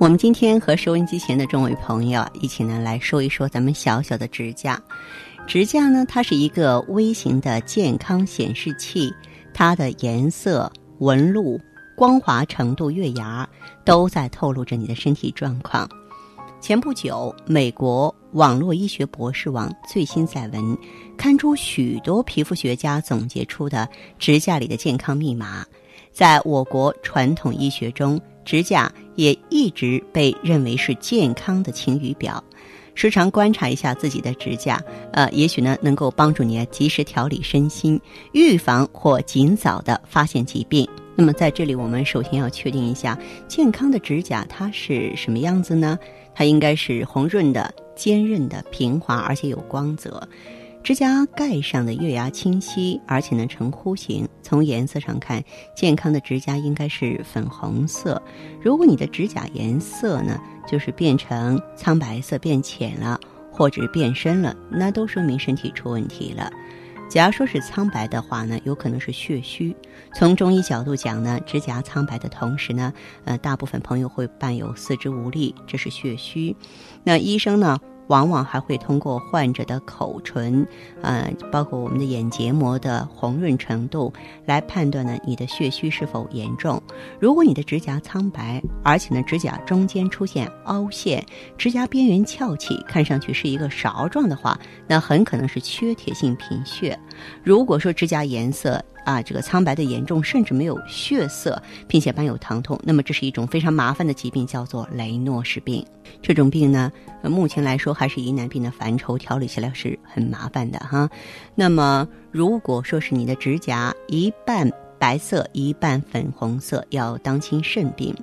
我们今天和收音机前的众位朋友一起呢来说一说咱们小小的指甲。指甲呢，它是一个微型的健康显示器，它的颜色、纹路、光滑程度、月牙都在透露着你的身体状况。前不久，美国网络医学博士网最新载文刊出许多皮肤学家总结出的指甲里的健康密码。在我国传统医学中，指甲也一直被认为是健康的晴雨表。时常观察一下自己的指甲，呃，也许呢能够帮助你及时调理身心，预防或尽早的发现疾病。那么在这里，我们首先要确定一下健康的指甲它是什么样子呢？它应该是红润的、坚韧的、平滑，而且有光泽。指甲盖上的月牙清晰，而且呢呈弧形。从颜色上看，健康的指甲应该是粉红色。如果你的指甲颜色呢，就是变成苍白色、变浅了，或者变深了，那都说明身体出问题了。假如说是苍白的话呢，有可能是血虚。从中医角度讲呢，指甲苍白的同时呢，呃，大部分朋友会伴有四肢无力，这是血虚。那医生呢？往往还会通过患者的口唇，呃，包括我们的眼结膜的红润程度，来判断呢你的血虚是否严重。如果你的指甲苍白，而且呢指甲中间出现凹陷，指甲边缘翘起，看上去是一个勺状的话，那很可能是缺铁性贫血。如果说指甲颜色，啊，这个苍白的严重，甚至没有血色，并且伴有疼痛，那么这是一种非常麻烦的疾病，叫做雷诺氏病。这种病呢，目前来说还是疑难病的范畴，调理起来是很麻烦的哈。那么，如果说是你的指甲一半白色，一半粉红色，要当心肾病。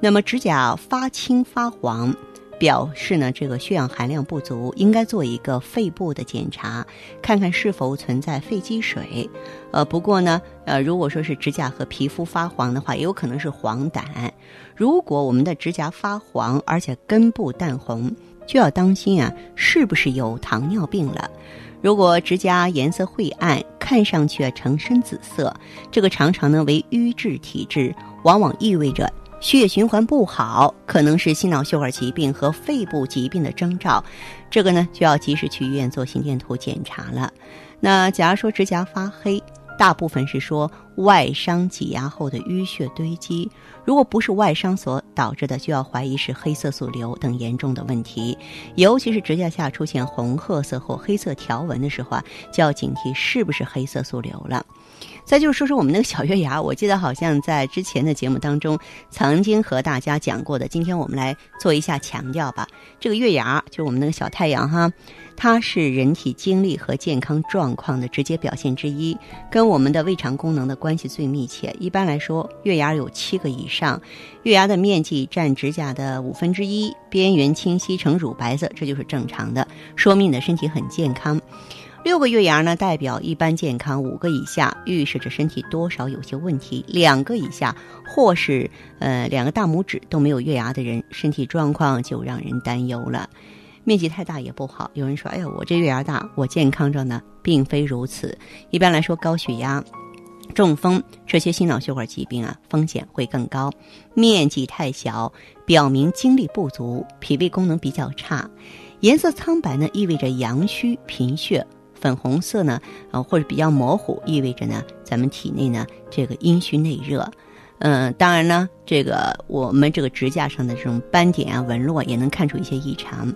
那么，指甲发青发黄。表示呢，这个血氧含量不足，应该做一个肺部的检查，看看是否存在肺积水。呃，不过呢，呃，如果说是指甲和皮肤发黄的话，也有可能是黄疸。如果我们的指甲发黄，而且根部淡红，就要当心啊，是不是有糖尿病了？如果指甲颜色晦暗，看上去呈深紫色，这个常常呢为瘀滞体质，往往意味着。血液循环不好，可能是心脑血管疾病和肺部疾病的征兆，这个呢就要及时去医院做心电图检查了。那假如说指甲发黑，大部分是说外伤挤压后的淤血堆积，如果不是外伤所导致的，就要怀疑是黑色素瘤等严重的问题。尤其是指甲下出现红褐色或黑色条纹的时候啊，就要警惕是不是黑色素瘤了。再就是说说我们那个小月牙，我记得好像在之前的节目当中曾经和大家讲过的。今天我们来做一下强调吧。这个月牙就是我们那个小太阳哈，它是人体精力和健康状况的直接表现之一，跟我们的胃肠功能的关关系最密切。一般来说，月牙有七个以上，月牙的面积占指甲的五分之一，边缘清晰呈乳白色，这就是正常的，说明你的身体很健康。六个月牙呢，代表一般健康；五个以下，预示着身体多少有些问题；两个以下，或是呃两个大拇指都没有月牙的人，身体状况就让人担忧了。面积太大也不好。有人说：“哎呀，我这月牙大，我健康着呢。”并非如此。一般来说，高血压、中风这些心脑血管疾病啊，风险会更高。面积太小，表明精力不足，脾胃功能比较差。颜色苍白呢，意味着阳虚贫血。粉红色呢，呃，或者比较模糊，意味着呢，咱们体内呢这个阴虚内热。嗯，当然呢，这个我们这个指甲上的这种斑点啊、纹络也能看出一些异常。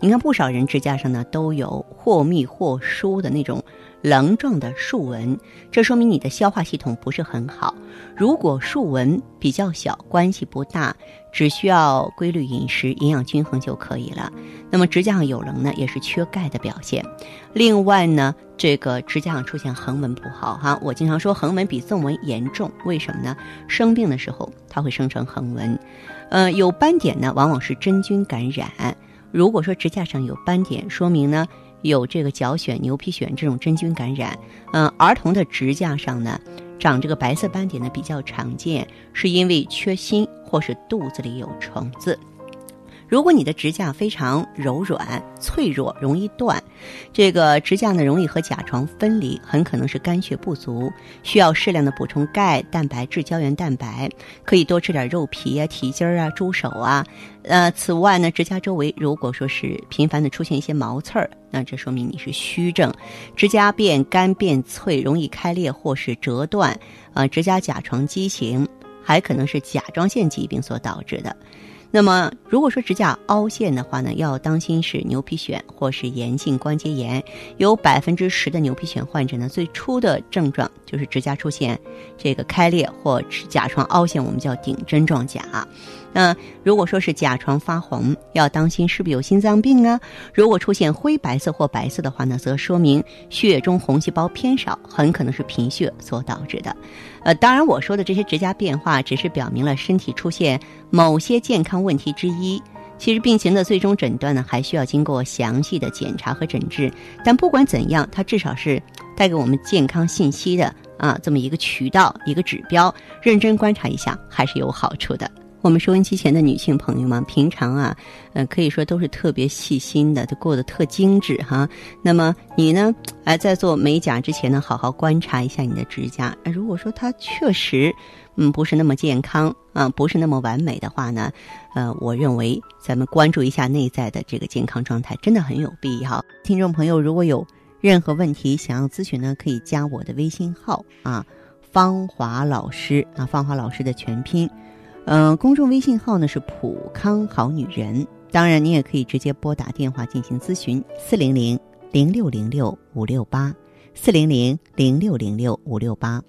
你看，不少人指甲上呢都有或密或疏的那种。棱状的竖纹，这说明你的消化系统不是很好。如果竖纹比较小，关系不大，只需要规律饮食、营养均衡就可以了。那么指甲上有棱呢，也是缺钙的表现。另外呢，这个指甲上出现横纹不好哈。我经常说横纹比纵纹严重，为什么呢？生病的时候它会生成横纹，呃，有斑点呢，往往是真菌感染。如果说指甲上有斑点，说明呢有这个脚癣、牛皮癣这种真菌感染。嗯，儿童的指甲上呢长这个白色斑点呢比较常见，是因为缺锌或是肚子里有虫子。如果你的指甲非常柔软、脆弱，容易断，这个指甲呢容易和甲床分离，很可能是肝血不足，需要适量的补充钙、蛋白质、胶原蛋白，可以多吃点肉皮啊、蹄筋儿啊、猪手啊。呃，此外呢，指甲周围如果说是频繁的出现一些毛刺儿，那这说明你是虚症，指甲变干变脆，容易开裂或是折断，啊，指甲甲床畸形，还可能是甲状腺疾病所导致的。那么，如果说指甲凹陷的话呢，要当心是牛皮癣或是炎性关节炎。有百分之十的牛皮癣患者呢，最初的症状就是指甲出现这个开裂或甲床凹陷，我们叫顶针状甲。那如果说是甲床发红，要当心是不是有心脏病啊？如果出现灰白色或白色的话呢，则说明血液中红细胞偏少，很可能是贫血所导致的。呃，当然我说的这些指甲变化，只是表明了身体出现某些健康问题之一。其实病情的最终诊断呢，还需要经过详细的检查和诊治。但不管怎样，它至少是带给我们健康信息的啊，这么一个渠道、一个指标，认真观察一下还是有好处的。我们收音机前的女性朋友们，平常啊，呃，可以说都是特别细心的，都过得特精致哈。那么你呢，哎，在做美甲之前呢，好好观察一下你的指甲。如果说它确实，嗯，不是那么健康啊，不是那么完美的话呢，呃，我认为咱们关注一下内在的这个健康状态，真的很有必要。听众朋友，如果有任何问题想要咨询呢，可以加我的微信号啊，芳华老师啊，芳华老师的全拼。嗯，公众微信号呢是普康好女人。当然，你也可以直接拨打电话进行咨询：四零零零六零六五六八，四零零零六零六五六八。